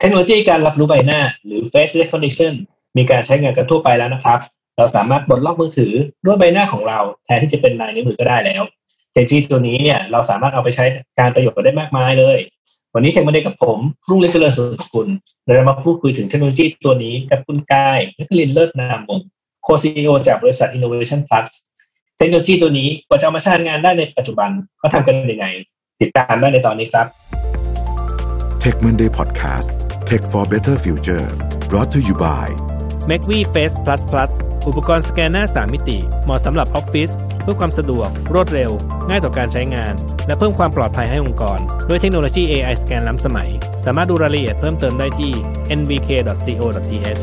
เทคโนโลยีการรับรู้ใบหน้า หรือ face recognition มีการใช้งานกันทั่วไปแล้วนะครับ เราสามารถบดล็อกมือถือด้วยใบหน้าของเรา แทนที่จะเป็นลายนิ้วมือก็ได้แล้วเทคโนโลยีตัวนี้เนี่ยเราสามารถเอาไปใช้การประโยชน์ได้มากมายเลย วันนี้เทคโนโลยีกับผมรุ่งเรืองเจริญสุขคุณเราจะมาพูดคุยถึงเทคโนโลยีตัวนี้กับคุณกายนักลินเลิศนามวงโคซีโอจากบริษัท Innovation Plus เทคโนโลยีตัวนี้กว่าจะเอามาใช้งานได้ในปัจจุบันเขาทำกันยังไง ติดตามได้ในตอนนี้ครับ Tech Monday Podcast Tech for Better Future brought to you by m a c v Face Plus Plus อุปกรณ์สแกนหน้า 3 มิติ เหมาะสำหรับออฟฟิศเพื่อความสะดวก รวดเร็ว ง่ายต่อการใช้งาน และเพิ่มความปลอดภัยให้องค์กร ด้วยเทคโนโลยี AI สแกนล้ำสมัย สามารถดูรายละเอียดเพิ่มเติมได้ที่ nvk.co.th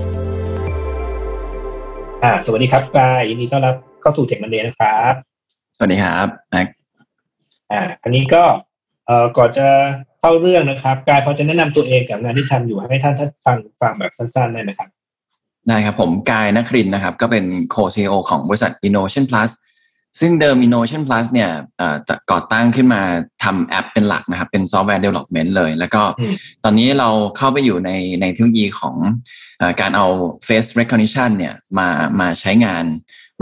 อ่าสวัสดีครับกายยินดีต้อนรับเข้าสู่ Tech Monday นะครับ สวัสดีครับแม็กอ่าอันนี้ก็เอ่อก่อนจะ เข้าเรื่องนะครับ กายพอจะแนะนำตัวเองกับงานที่ทำอยู่ให้ท่านท่านฟังฟังแบบสั้นๆได้ไหมครับได้ครับผมกายนักรินนะครับ ก็เป็น co-CEO ของบริษัท Innovation Plus ซึ่งเดิม Innovation Plus เนี่ยจะก่อตั้งขึ้นมาทำแอปเป็นหลักนะครับ เป็นซอฟต์แวร์ development เลย แล้วก็ตอนนี้เราเข้าไปอยู่ในในเทคโนโลยีของการเอา face recognition เนี่ยมามาใช้งาน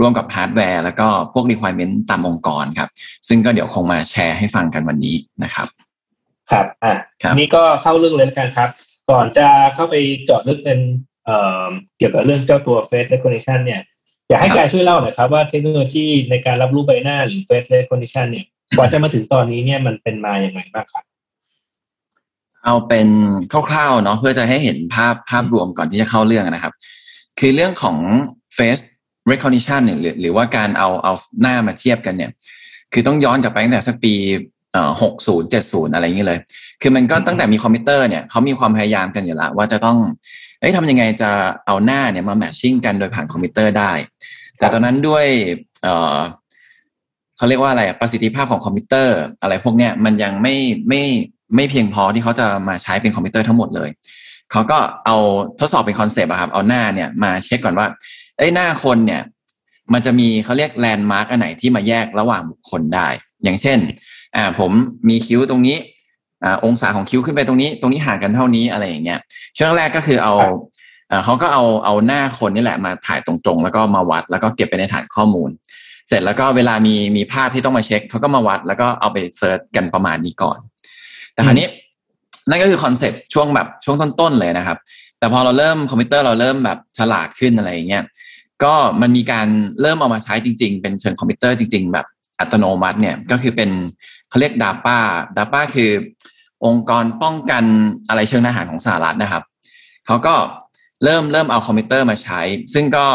ร่วมกับฮาร์ดแวร์แล้วก็พวก requirement ตามองค์กรครับ ซึ่งก็เดี๋ยวคงมาแชร์ให้ฟังกันวันนี้นะครับ ครับอะนี่ก็เข้าเรื่องเลยแล้วกันครับ ก่อนจะเข้าไปเจาะลึกเป็นเอ่อเกี่ยวกับเรื่องเจ้าตัว face recognition เนี่ยอยากให้กายช่วยเล่าหน่อยครับว่าเทคโนโลยีในการรับรู้ใบหน้าหรือ face recognition เนี่ยกว่าจะมาถึงตอนนี้เนี่ยมันเป็นมาอย่างไรบ้างครับเอาเป็นคร่าวๆเนาะเพื่อจะให้เห็นภาพภาพรวมก่อนที่จะเข้าเรื่องนะครับ คือเรื่องของ face recognition เนี่ยหรือหรือว่าการเอาเอาหน้ามาเทียบกันเนี่ย คือต้องย้อนกลับไปตั้งแต่สักปีเอ่อ หกศูนย์เจ็ดศูนย์อะไรอย่างเงี้ยเลย คือมันก็ตั้งแต่มีคอมพิวเตอร์เนี่ยเขามีความพยายามกันอยู่แล้วว่าจะต้องเอ้ยทำยังไงจะเอาหน้าเนี่ยมา matching กันโดยผ่านคอมพิวเตอร์ได้ แต่ตอนนั้นด้วยเอ่อเขาเรียกว่าอะไรประสิทธิภาพของคอมพิวเตอร์ อะไรพวกเนี้ยมันยังไม่ไม่ไม่เพียงพอที่เขาจะมาใช้เป็นคอมพิวเตอร์ทั้งหมดเลยเขาก็เอาทดสอบเป็น concept อะครับเอาหน้าเนี่ยมาเช็คก่อนว่าเอ้ยหน้าคนเนี่ย มันจะมีเขาเรียก landmark อันไหนที่มาแยกระหว่างบุคคลได้ อย่างเช่น อ่าผมมีคิ้วตรงนี้อ่าองศาของคิ้วขึ้นไปตรงนี้ ตรงนี้ห่างกันเท่านี้อะไรอย่างเงี้ยช่วงแรกก็คือเอาอ่าเขาก็เอาเอาหน้าคนนี่แหละมาถ่ายตรงๆ แล้วก็มาวัดแล้วก็เก็บไปในฐานข้อมูล เสร็จแล้วก็เวลามีมีภาพที่ต้องมาเช็คเขาก็มาวัดแล้วก็เอาไป search กันประมาณนี้ก่อน แต่คราวนี้นั่นก็คือ concept ช่วงแบบช่วงต้นๆเลยนะครับ แต่พอเราเริ่มคอมพิวเตอร์เราเริ่มแบบฉลาดขึ้นอะไรอย่างเงี้ยก็มันมีการเริ่มเอามาใช้จริง ๆ เป็นเชิงคอมพิวเตอร์จริง ๆ แบบอัตโนมัติเนี่ยก็คือเป็น เขาเรียก DARPA DARPA คือ องค์กรป้องกันอะไรเชิงทหารของสหรัฐนะครับเขาก็เริ่มเริ่มเอาคอมพิวเตอร์มาใช้ ซึ่งก็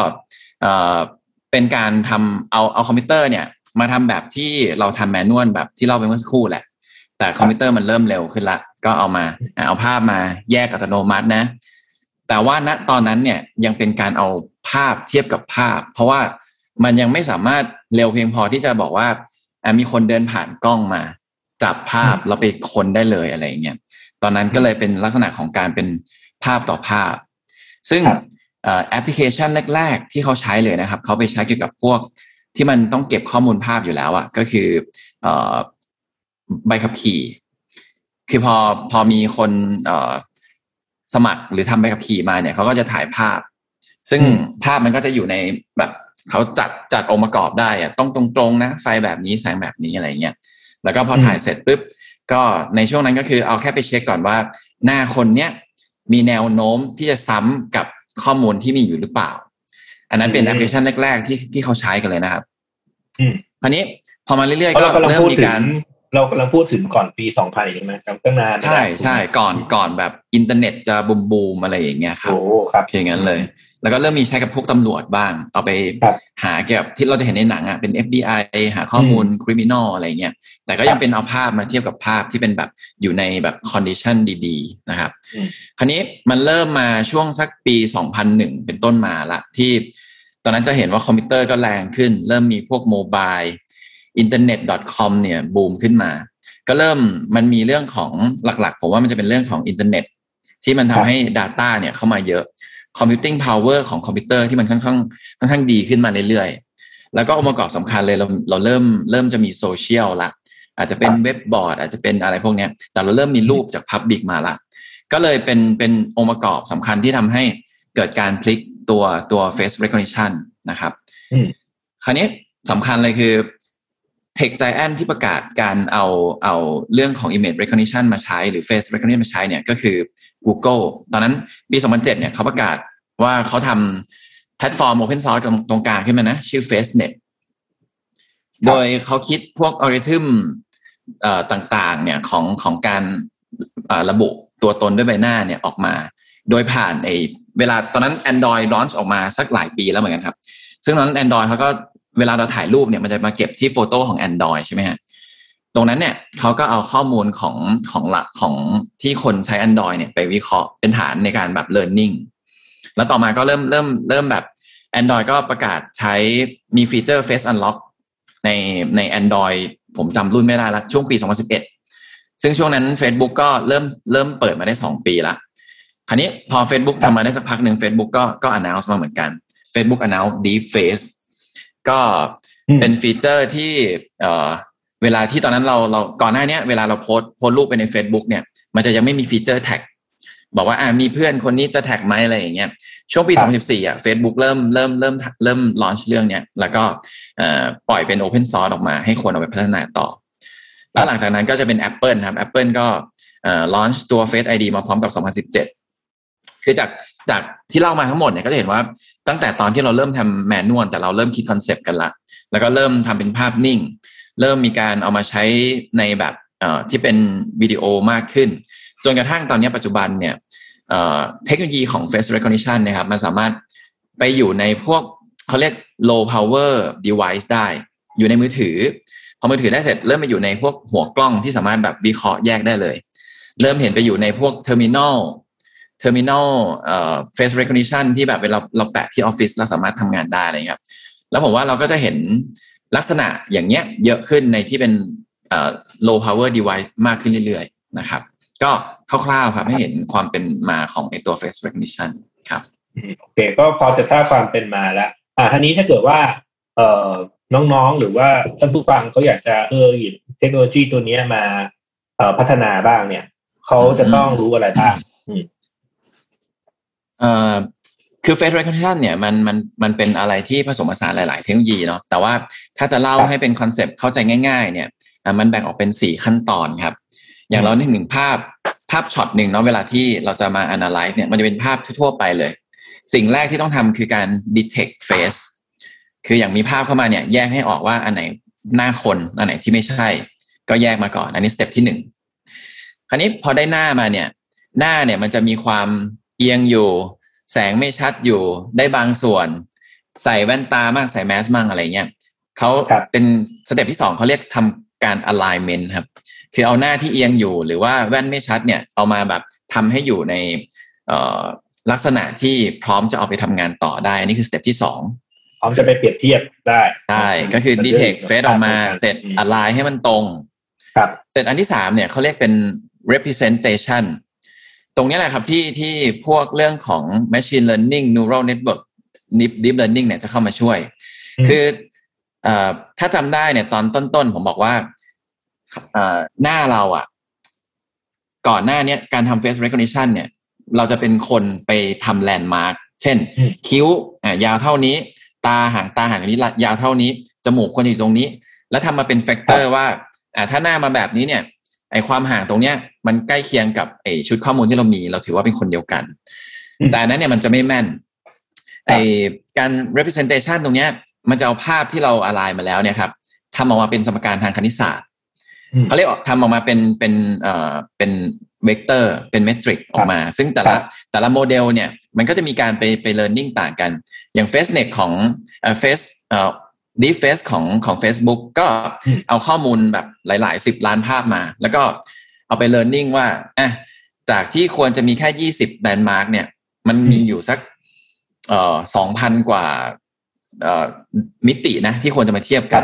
เป็นการทำเอาเอาคอมพิวเตอร์เนี่ยมาทำแบบที่เราทำ manual แบบที่เราไปเมื่อสักครู่แหละ แต่คอมพิวเตอร์มันเริ่มเร็วขึ้นละ ก็เอามาเอาภาพมาแยกอัตโนมัตินะ แต่ว่าณตอนนั้นเนี่ยยังเป็นการเอาภาพเทียบกับภาพ เพราะว่ามันยังไม่สามารถเร็วเพียงพอที่จะบอกว่า มีคนเดินผ่านกล้องมาจับภาพแล้วไปคนได้เลยอะไรเงี้ยตอนนั้นก็เลยเป็นลักษณะของการเป็นภาพต่อภาพ ซึ่งแอปพลิเคชันแรก ๆ ที่เขาใช้เลยนะครับ เขาไปใช้เกี่ยวกับพวกที่มันต้องเก็บข้อมูลภาพอยู่แล้วอะ่ะ ก็คือใบขับขี่ คือพอพอมีคนสมัครหรือทำใบขับขี่มาเนี่ยเขาก็จะถ่ายภาพ ซึ่งภาพมันก็จะอยู่ในแบบ เขาจัดจัดองค์ประกอบได้อะต้องตรงๆนะ ไฟแบบนี้แสงแบบนี้อะไรเงี้ยแล้วก็พอถ่ายเสร็จปุ๊บก็ในช่วงนั้นก็คือเอาแค่ไปเช็คก่อนว่า หน้าคนเนี้ยมีแนวโน้มที่จะซ้ำกับข้อมูลที่มีอยู่หรือเปล่า อันนั้นเป็นแอปพลิเคชันแรก ๆ ที่ที่เขาใช้กันเลยนะครับคราวนี้พอมาเรื่อยๆก็เริ่มมีการ เรากำลังพูดถึงก่อนปีสองพันใช่ไหมครับตั้งนานใช่ใช่ก่อนก่อนแบบอินเทอร์เน็ตจะ boom boom อะไรอย่างเงี้ยครับโอ้ครับเพียงนั้นเลย แล้วก็เริ่มมีใช้กับพวกตำรวจบ้าง เอาไปหาเกี่ยวกับที่เราจะเห็นในหนังอะเป็น FBI หาข้อมูล criminal อะไรเงี้ยแต่ก็ยังเป็นเอาภาพมาเทียบกับภาพที่เป็นแบบอยู่ในแบบ condition ดีๆ นะครับ คราวนี้มันเริ่มมาช่วงสักปี 2001 เป็นต้นมาละที่ ตอนนั้นจะเห็นว่าคอมพิวเตอร์ก็แรงขึ้น เริ่มมีพวก mobile อินเทอร์เน็ต .com เนี่ยบูมขึ้นมา ก็เริ่มมันมีเรื่องของหลักๆ ผมว่ามันจะเป็นเรื่องของอินเทอร์เน็ต ที่มันทำให้ Data เนี่ยเข้ามาเยอะ Computing Power ของคอมพิวเตอร์ที่มันค่อนข้างค่อนข้างดีขึ้นมาเรื่อยๆ แล้วก็องค์ประกอบสำคัญเลยเราเราเริ่มเริ่มจะมีโซเชียลละอาจจะเป็นเว็บบอร์ดอาจจะเป็นอะไรพวกนี้แต่เราเริ่มมีรูปจากพับบิกมาละก็เลยเป็นเป็นองค์ประกอบสำคัญที่ทำให้เกิดการพลิกตัวตัว face recognition นะครับอืมคราวนี้สำคัญเลยคือ Tech Giant ที่ประกาศการเอาเอาเรื่องของ Image Recognition มาใช้หรือ Face Recognition มาใช้เนี่ยก็คือ Google ตอนนั้นปี2007เนี่ยเขาประกาศว่าเขาทำแพลตฟอร์ม Open Source ตรงตรงกลางขึ้นมานะ ชื่อ FaceNet โดยเขาคิดพวกอัลกอริทึมต่างๆ เนี่ยของของการระบุตัวตนด้วยใบหน้าเนี่ยออกมา โดยผ่านไอเวลาตอนนั้น Android launch ออกมาสักหลายปีแล้วเหมือนกันครับ ซึ่งตอนนั้น Android เขาก็ เวลาเราถ่ายรูปเนี่ยมันจะมาเก็บที่โฟโต้ของ Android ใช่ไหมฮะตรงนั้นเนี่ยเขาก็เอาข้อมูลของของหลักของที่คนใช้ Android เนี่ยไปวิเคราะห์เป็นฐานในการแบบ learning แล้วต่อมาก็เริ่มเริ่มเริ่มแบบ Android ก็ประกาศใช้มีฟีเจอร์ Face Unlock ในใน Android ผมจำรุ่นไม่ได้ละช่วงปี 2011 ซึ่งช่วงนั้น Facebook ก็เริ่มเริ่มเปิดมาได้ 2 ปีละคราวนี้พอ Facebook ทำมาได้สักพักหนึ่ง Facebook ก็ก็ announce มาเหมือนกัน Facebook announce Deep Face ก็อืมเป็นฟีเจอร์ที่เอ่อเวลาที่ตอนนั้นเราเราก่อนหน้าเนี้ยเวลาเราโพสต์โพสต์รูปไปใน Facebook เนี่ย มันจะยังไม่มีฟีเจอร์ tag บอกว่าอ่ามีเพื่อนคนนี้จะ tag ไหมอะไรอย่างเงี้ยช่วงปีครับ2014 อะ Facebook เริ่มเริ่มเริ่มเริ่ม launch เรื่องเนี้ยแล้วก็เอ่อปล่อยเป็น Open Source ออกมาให้คนเอาไปพัฒนาต่อ แล้วหลังจากนั้นก็จะเป็น Apple ครับ Apple ก็เอ่อ launch ตัว Face ID มาพร้อมกับ 2017 คือจากจากที่เล่ามาทั้งหมดเนี่ยก็จะเห็นว่าตั้งแต่ตอนที่เราเริ่มทำ manual แต่เราเริ่มคิด concept กันละ แล้วก็เริ่มทำเป็นภาพนิ่ง เริ่มมีการเอามาใช้ในแบบที่เป็นวิดีโอมากขึ้น จนกระทั่งตอนนี้ปัจจุบันเนี่ยเทคโนโลยีของ face recognition นะครับมันสามารถไปอยู่ในพวกเขาเรียก low power device ได้ อยู่ในมือถือ พอมือถือได้เสร็จเริ่มไปอยู่ในพวกหัวกล้องที่สามารถแบบวิเคราะห์แยกได้เลย เริ่มเห็นไปอยู่ในพวก terminal terminal เอ่อ face recognition ที่แบบเวลาเราแปะที่ออฟฟิศเราสามารถทำงานได้อะไรอย่างเงี้ยครับ แล้วผมว่าเราก็จะเห็นลักษณะอย่างเงี้ยเยอะขึ้นในที่เป็นเอ่อ low power device มากขึ้นเรื่อยๆ นะครับ ก็คร่าวๆครับให้เห็นความเป็นมาของไอตัว face recognition ครับอืมโอเค ก็พอจะทราบความเป็นมาแล้วอ่าทีนี้ถ้าเกิดว่าเอ่อน้องๆ หรือว่าท่านผู้ฟังเขาอยากจะเออหยิบเทคโนโลยีตัวเนี้ยมาเอ่อพัฒนาบ้างเนี่ยเขาจะต้องรู้อะไรบ้างอืม เอ่อคือ face recognition เนี่ยมันมันมันเป็นอะไรที่ผสมผสานหลาย ๆ เทคโนโลยีเนาะแต่ว่าถ้าจะเล่าครับให้เป็นคอนเซปต์เข้าใจง่าย ๆ เนี่ยอะมันแบ่งออกเป็นสี่ขั้นตอนครับ อย่างเรานึกถึงภาพภาพช็อตหนึ่งเนาะเวลาที่เราจะมา analyze เนี่ยมันจะเป็นภาพทั่วๆไปเลย สิ่งแรกที่ต้องทำคือการ detect face คืออย่างมีภาพเข้ามาเนี่ยแยกให้ออกว่าอันไหนหน้าคนอันไหนที่ไม่ใช่ ก็แยกมาก่อน อันนี้ step ที่หนึ่งคราวนี้พอได้หน้ามาเนี่ย หน้าเนี่ยมันจะมีความ เอียงอยู่ แสงไม่ชัดอยู่ได้บางส่วน ใส่แว่นตามั่งใส่แมสมั่งอะไรเงี้ยเขาครับเป็น step ที่สองเขาเรียกทำการ alignment ครับ คือเอาหน้าที่เอียงอยู่หรือว่าแว่นไม่ชัดเนี่ยเอามาแบบทำให้อยู่ในเอ่อลักษณะที่พร้อมจะเอาไปทำงานต่อได้อันนี้คือสเต็ปที่สองพร้อมจะไปเปรียบเทียบได้ใช่ก็คือ detect face ออกมาเสร็จอืม align ให้มันตรง ครับ เสร็จอันที่สามเนี่ยเขาเรียกเป็น representation ตรงนี้แหละครับที่ที่พวกเรื่องของ machine learning neural network deep deep learning เนี่ยจะเข้ามาช่วยอืมคือเอ่อถ้าจำได้เนี่ยตอนต้นๆ ผมบอกว่าเอ่อหน้าเราอะ ก่อนหน้าเนี้ยการทำ face recognition เนี่ย เราจะเป็นคนไปทำ landmark เช่นอืมคิ้วอะยาวเท่านี้ ตาหางตาหางนี้ละยาวเท่านี้ จมูกควรจะอยู่ตรงนี้ แล้วทำมาเป็น factor ว่าอ่าถ้าหน้ามาแบบนี้เนี่ย ไอความห่างตรงเนี้ย มันใกล้เคียงกับไอชุดข้อมูลที่เรามี เราถือว่าเป็นคนเดียวกันอืมแต่อันนั้นเนี่ยมันจะไม่แม่นไอการ representation ตรงเนี้ย มันจะเอาภาพที่เราอะไรมาแล้วเนี่ยครับทำออกมาเป็นสมการทางคณิตศาสตร์อืมเขาเรียกทำออกมาเป็นเป็นเอ่อเป็นเวกเตอร์เป็น matrix ออกมา ซึ่งแต่ละครับแต่ละโมเดลเนี่ย มันก็จะมีการไปไป learning ต่างกัน อย่าง FaceNet ของเอ่อ Face เอ่อ Deep Face ของของ Facebook ก็อืมเอาข้อมูลแบบหลาย ๆ สิบล้านภาพมา แล้วก็เอาไป learning ว่าอะจากที่ควรจะมีแค่ยี่สิบ landmark เนี่ย มันมีอยู่สักเอ่อสองพันกว่าเอ่อมิตินะ ที่ควรจะมาเทียบกัน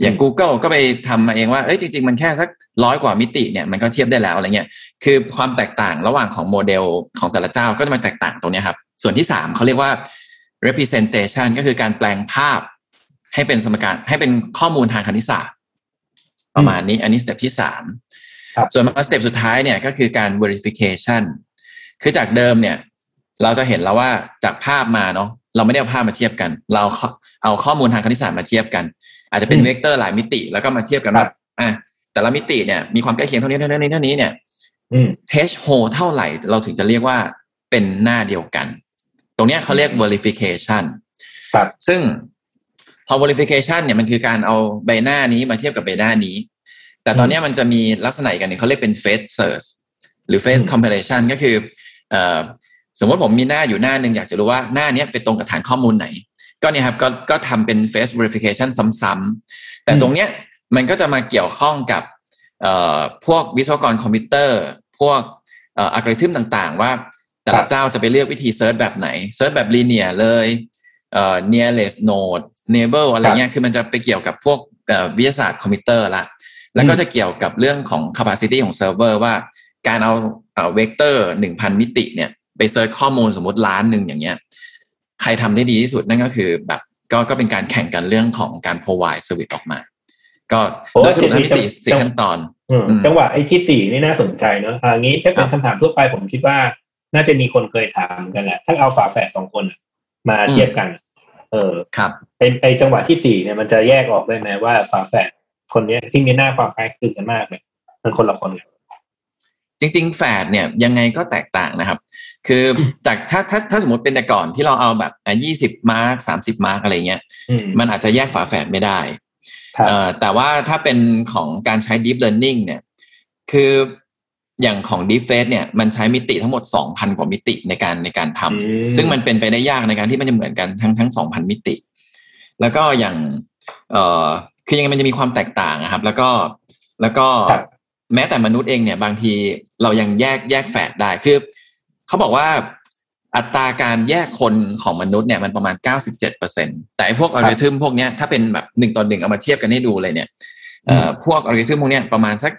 อย่าง Google ก็ไปทำมาเองว่าเอ้ยจริง ๆ มันแค่สักร้อยกว่ามิติเนี่ยมันก็เทียบได้แล้วอะไรเงี้ยคือความแตกต่างระหว่างของโมเดลของแต่ละเจ้าก็จะมาแตกต่างตรงเนี้ยครับ ส่วนที่สามเขาเรียกว่า representation ก็คือการแปลงภาพ ให้เป็นสมการให้เป็นข้อมูลทางคณิตศาสตร์ ประมาณนี้ อันนี้ step ที่สามครับส่วนมา step สุดท้ายเนี่ยก็คือการ verification คือจากเดิมเนี่ย เราจะเห็นแล้วว่าจากภาพมาเนาะเราไม่ได้เอาภาพมาเทียบกัน เราเอาข้อมูลทางคณิตศาสตร์มาเทียบกัน อาจจะเป็นเวกเตอร์หลายมิติ แล้วก็มาเทียบกันว่าอะแต่ละมิติเนี่ยมีความใกล้เคียงเท่านี้เท่านี้เท่านี้เนี่ย threshold เท่าไหร่ เราถึงจะเรียกว่าเป็นหน้าเดียวกัน ตรงนี้เขาเรียก verification ครับซึ่งพ อ verification เนี่ยมันคือการเอาใบหน้านี้มาเทียบกับใบหน้านี้ แต่ตอนนี้มันจะมีลักษณะกันหนึ่งเขาเรียกเป็น face search หรือ face comparison ก็คือสมมติผมมีหน้าอยู่หน้าหนึ่งอยากจะรู้ว่าหน้านี้ไปตรงกับฐานข้อมูลไหน ก็เนี่ยครับก็ก็ทำเป็น face verification ซ้ำๆแต่ตรงเนี้ยมันก็จะมาเกี่ยวข้องกับพวกวิศวกรคอมพิวเตอร์ พวกอัลกอริทึมต่างๆ ว่าแต่ละเจ้าจะไปเลือกวิธี search แบบไหน search แบบ linear เลยเอ่อ nearest node neighbor อะไรเงี้ยคือมันจะไปเกี่ยวกับพวกวิทยาศาสตร์คอมพิวเตอร์ละแล้วก็จะเกี่ยวกับเรื่องของ capacity ของเซิร์ฟเวอร์ว่าการเอาเวกเตอร์หนึ่งพันมิติเนี่ยไป search ข้อมูลสมมติล้านหนึ่งอย่างเงี้ยใครทำได้ดีที่สุดนั่นก็คือแบบก็ก็เป็นการแข่งกันเรื่องของการ provide service ออกมา ก็โดยสรุปทั้งสี่สี่ขั้นตอนจังหวะไอ้ที่สี่นี่น่าสนใจเนอะอันนี้ถ้าเป็นคำถามทั่วไปผมคิดว่า น่าจะมีคนเคยถามกันแหละถ้าเอาฝาแฝดสองคนมาเทียบกัน เออครับเป็นไอจังหวะที่สี่เนี่ยมันจะแยกออกได้ไหมว่าฝาแฝดคนนี้ที่มีหน้าความคล้ายคลึงกันมากเนี่ยมันคนละคนจริงๆแฝดเนี่ยยังไงก็แตกต่างนะครับ คือจากถ้าถ้าถ้าสมมติเป็นแต่ก่อนที่เราเอาแบบอะยี่สิบมาร์กสามสิบมาร์กอะไรเงี้ย มันอาจจะแยกฝาแฝดไม่ได้แต่ว่าถ้าเป็นของการใช้ deep learning เนี่ย คือ อย่างของ deep face เนี่ยมันใช้มิติทั้งหมด 2,000 กว่ามิติในการในการทำซึ่งมันเป็นไปได้ยากในการที่มันจะเหมือนกันทั้งทั้ง 2,000 มิติ แล้วก็อย่างเอ่อคือยังไงมันจะมีความแตกต่างนะครับ แล้วก็แล้วก็แม้แต่มนุษย์เองเนี่ยบางทีเรายังแยกแยกแฝดได้คือเขาบอกว่าอัตราการแยกคนของมนุษย์เนี่ยมันประมาณ 97%แต่ไอ้พวกอัลกอริทึมพวกเนี้ยถ้าเป็นแบบหนึ่งต่อหนึ่งเอามาเทียบกันให้ดูเลยเนี่ยเอ่อพวกอัลกอริทึมพวกเนี้ยประมาณสัก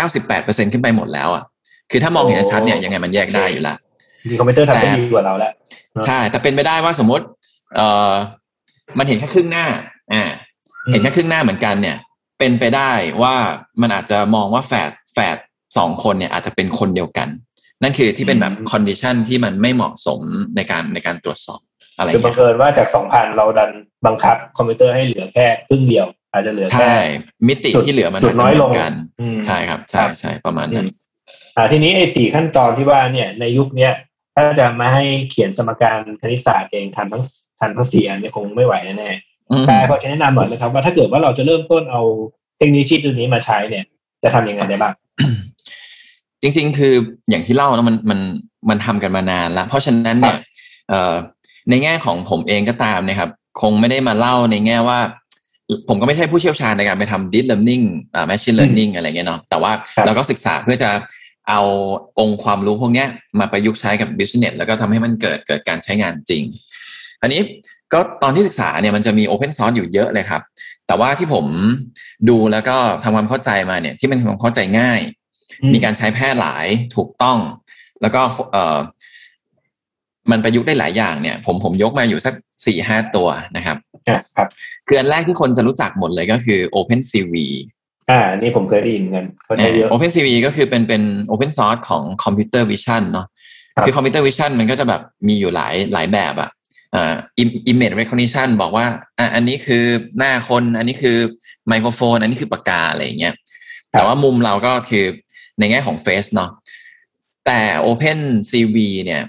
98%ขึ้นไปหมดแล้วอะคือถ้ามองเห็นชัดเนี่ยยังไงมันแยกได้อยู่ละดีคอมพิวเตอร์ทำได้ดีกว่าเราแล้วใช่แต่เป็นไปได้ว่าสมมติ เอ่อมันเห็นแค่ครึ่งหน้า อ่า เห็นแค่ครึ่งหน้าเหมือนกันเนี่ย เป็นไปได้ว่ามันอาจจะมองว่าแฝดแฝดสองคนเนี่ยอาจจะเป็นคนเดียวกัน นั่นคือที่เป็นแบบ condition ที่มันไม่เหมาะสมในการในการตรวจสอบ อะไรคือบังเอิญว่าจากสองพันเราดันบังคับคอมพิวเตอร์ให้เหลือแค่ครึ่งเดียว อาจจะเหลือแค่มิติที่เหลือมันจุดน้อยลงกันใช่ครับใช่ใช่ประมาณนั้นอ่าทีนี้ไอ้สี่ขั้นตอนที่ว่าเนี่ยในยุคเนี้ยถ้าจะมาให้เขียนสมการคณิตศาสตร์เองทันทั้งทันทั้งสี่อันเนี่ยคงไม่ไหวแน่แต่พอจะแนะนำหน่อยนะครับ ว่าถ้าเกิดว่าเราจะเริ่มต้นเอาเทคโนโลยีตัวนี้มาใช้เนี่ย จะทำยังไงได้บ้างจริง ๆ คืออย่างที่เล่าแล้วมันมันมันทำกันมานานแล้วเพราะฉะนั้นเนี่ยในแง่ของผมเองก็ตามนะครับ คงไม่ได้มาเล่าในแง่ว่า ผมก็ไม่ใช่ผู้เชี่ยวชาญในการไปทำ deep learning อ่า machine learning อะไรเงี้ยเนาะแต่ว่าเราก็ศึกษาเพื่อจะเอาองค์ความรู้พวกนี้มาประยุกต์ใช้กับ business แล้วก็ทำให้มันเกิดเกิดการใช้งานจริง อันนี้ก็ตอนที่ศึกษาเนี่ยมันจะมี open source อยู่เยอะเลยครับ แต่ว่าที่ผมดูแล้วก็ทำความเข้าใจมาเนี่ยที่มันความเข้าใจง่าย มีการใช้แพร่หลายถูกต้อง แล้วก็เออมันประยุกต์ได้หลายอย่างเนี่ย ผมผมยกมาอยู่สักสี่ห้าตัวนะครับ ครับคืออันแรกที่คนจะรู้จักหมดเลยก็คือ OpenCV อ่านี่ผมเคยได้ยินกันเขาใช้เยอะ OpenCV ก็คือเป็นเป็น Open Source ของ Computer Vision เนาะคือ Computer Vision มันก็จะแบบมีอยู่หลายหลายแบบอะอ่า image recognition บอกว่าอ่าอันนี้คือหน้าคน อันนี้คือไมโครโฟน อันนี้คือปากกาอะไรอย่างเงี้ยแต่ว่ามุมเราก็คือในแง่ของ face เนาะแต่ Open CV เนี่ย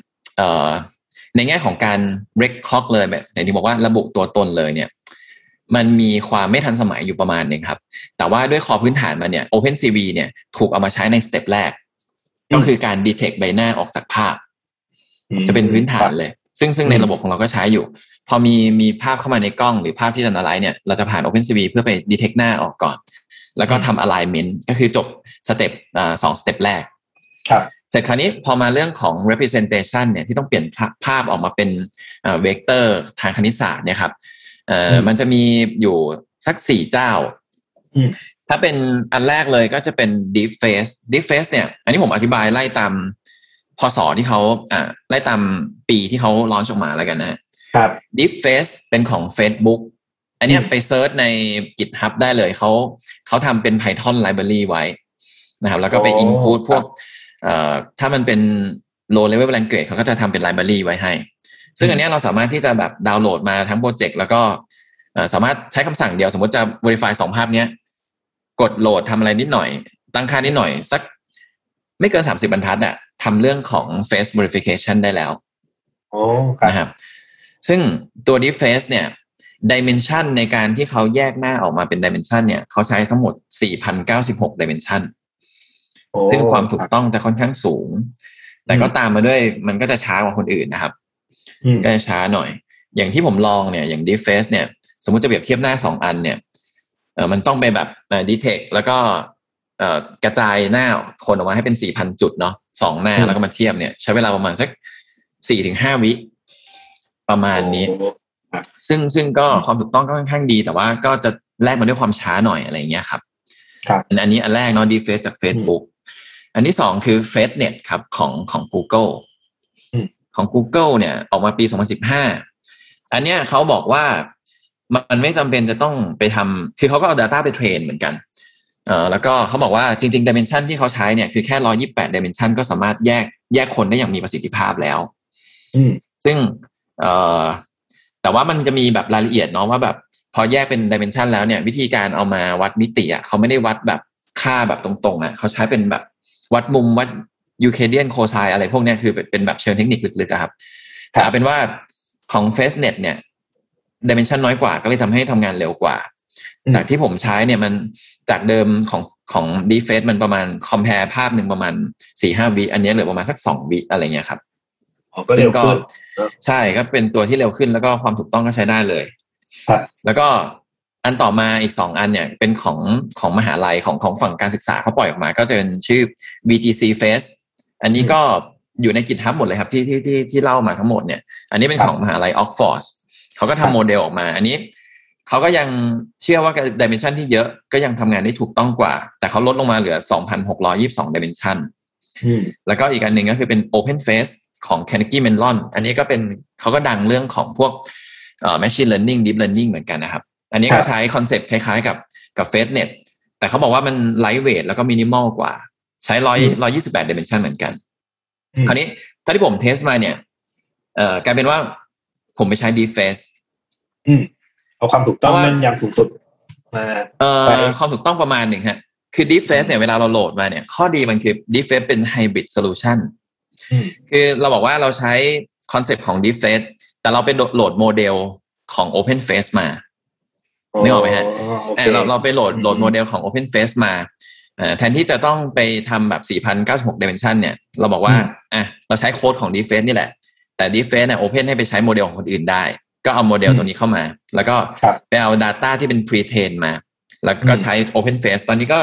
ในแง่ของการ record เลยแบบอย่างที่บอกว่าระบุตัวตนเลยเนี่ย มันมีความไม่ทันสมัยอยู่ประมาณนึงครับ แต่ว่าด้วยคอพื้นฐานมาเนี่ย Open CV เนี่ยถูกเอามาใช้ในสเต็ปแรก ก็คือการ detect ใบหน้าออกจากภาพ จะเป็นพื้นฐานเลย ซึ่งซึ่งในระบบของเราก็ใช้อยู่ พอมีมีภาพเข้ามาในกล้องหรือภาพที่จะนาไลเนี่ยเราจะผ่าน Open CV เพื่อไป detect หน้าออกก่อน แล้วก็ทำ alignment ก็คือจบ step สอง step แรก เสร็จคราวนี้พอมาเรื่องของ representation เนี่ยที่ต้องเปลี่ยนภาพออกมาเป็นเวกเตอร์ทางคณิตศาสตร์เนี่ยครับเอ่อมันจะมีอยู่สักสี่เจ้า ถ้าเป็นอันแรกเลยก็จะเป็น deep face deep face เนี่ย อันนี้ผมอธิบายไล่ตามพศที่เขาอ่าไล่ตามปีที่เขา launch ออกมาแล้วกันนะครับ deep face เป็นของ Facebook อันนี้ไป search ใน GitHub ได้เลยเขาเขาทำเป็น Python library ไว้นะครับ แล้วก็ไป include พวก ถ้ามันเป็น low level language เขาก็จะทำเป็น library ไว้ให้ ซึ่งอันเนี้ยเราสามารถที่จะแบบดาวน์โหลดมาทั้งโปรเจกต์แล้วก็เอ่อสามารถใช้คำสั่งเดียวสมมติจะ verify สองภาพเนี้ยกดโหลดทำอะไรนิดหน่อย ตั้งค่านิดหน่อย สักไม่เกินสามสิบบรรทัดอะทำเรื่องของ face verification ได้แล้วโอ้ครับนะครับซึ่งตัว deep face เนี่ย dimension ในการที่เขาแยกหน้าออกมาเป็น dimension เนี่ยเขาใช้ทั้งหมด 4,096 dimension โอ้ ซึ่งความถูกรับต้องจะค่อนข้างสูง แต่ก็ตามมาด้วยมันก็จะช้ากว่าคนอื่นนะครับอืมก็จะช้าหน่อย อย่างที่ผมลองเนี่ย อย่าง deep face เนี่ย สมมุติจะเปรียบเทียบหน้าสองอันเนี่ยเออมันต้องไปแบบเอ่อ detect แล้วก็เอ่อกระจายหน้าคนออกมาให้เป็นสี่พันจุดเนาะสองหน้าอืมแล้วก็มาเทียบเนี่ย ใช้เวลาประมาณสักสี่ถึงห้าวิ ประมาณนี้โอ้ซึ่งซึ่งก็ความถูกต้องก็ค่อนข้างดี แต่ว่าก็จะแลกมาด้วยความช้าหน่อยอะไรอย่างเงี้ยครับครับอันอันนี้อันแรกเนาะ deep face จาก Facebook อันที่สองคือ FaceNet ครับของของ Google อืมของ Google เนี่ยออกมาปี 2015 อันเนี้ยเขาบอกว่ามันไม่จำเป็นจะต้องไปทำคือเขาก็เอา Data ไปเทรนเหมือนกันเอ่อแล้วก็เขาบอกว่าจริงๆ Dimension ที่เขาใช้เนี่ยคือแค่ 128 Dimension ก็สามารถแยกแยกคนได้อย่างมีประสิทธิภาพแล้วอืมซึ่งเอ่อแต่ว่ามันจะมีแบบรายละเอียดเนาะว่าแบบพอแยกเป็นดิเมนชันแล้วเนี่ย วิธีการเอามาวัดมิติอะเขาไม่ได้วัดแบบค่าแบบตรงๆอะเขาใช้เป็นแบบ วัดมุมวัดยูเคเดียนโคไซอะไรพวกเนี้ยคือเป็นแบบเชิงเทคนิคลึกๆอะครับแต่เอาเป็นว่าของ FaceNet เนี่ยดิเมนชันน้อยกว่าก็เลยทำให้ทำงานเร็วกว่าอืมจากที่ผมใช้เนี่ยมันจากเดิมของของ d f a c e มันประมาณคอม p a r e ภาพหนึ่งประมาณสี่ห้าวิอันเนี้ยเหลือประมาณสักสองวิอะไรเงี้ยครับอ๋อก็เร็วขึ้นใช่ก็เป็นตัวที่เร็วขึ้นแล้วก็ความถูกต้องก็ใช้ได้เลยครับแล้วก็ อันต่อมาอีกสองอันเนี่ยเป็นของของมหาลัยของของฝั่งการศึกษาเขาปล่อยออกมา ก็จะเป็นชื่อ BGC Face อันนี้ก็อยู่ในกิจทับหมดเลยครับที่ที่ที่ที่เล่ามาทั้งหมดเนี่ย อันนี้เป็นของมหาลัยออกฟอร์ดเขาก็ทำโมเดลออกมา อันนี้เขาก็ยังเชื่อว่า dimension ที่เยอะก็ยังทำงานได้ถูกต้องกว่า แต่เขาลดลงมาเหลือ 2,622 dimension อืมแล้วก็อีกอันหนึ่งก็คือเป็น Open Face ของ Carnegie Mellon อันนี้ก็เป็นเขาก็ดังเรื่องของพวกเอ่อ Machine Learning Deep Learning เหมือนกันนะครับ อันนี้ครับก็ใช้คอนเซปต์คล้ายๆ กับกับ FaceNet แต่เขาบอกว่ามัน Lightweight แล้วก็ Minimal กว่า ใช้ร้อยร้อยยี่สิบแปด dimension เหมือนกันอืมคราวนี้ถ้าที่ผม test มาเนี่ยเอ่อกลายเป็นว่าผมไปใช้ Deep Face อืมเอาความถูกต้องเพราะว่าแม่นยำสูงสุดมาเอ่อไปความถูกต้องประมาณหนึ่งฮะ คือ Deep Face เนี่ยเวลาเราโหลดมาเนี่ย ข้อดีมันคือ Deep Face เป็น Hybrid Solution อืมคือเราบอกว่าเราใช้คอนเซปต์ของ Deep Face แต่เราเป็นโหลดโมเดลของ Open Face มา นึกออกไหมฮะโอเออเราเราไปโหลดอืมโหลดโมเดลของ Open Face มาเอ่อแทนที่จะต้องไปทำแบบ 4,096 dimension เนี่ย เราบอกว่าอะเราใช้โค้ดของ Deep Face นี่แหละ แต่ Deep Face เนี่ย Open ให้ไปใช้โมเดลของคนอื่นได้ ก็เอาโมเดลตัวนี้เข้ามา แล้วก็ครับไปเอา Data ที่เป็น pre-train มา แล้วก็ใช้ Open Face ตอนนี้ก็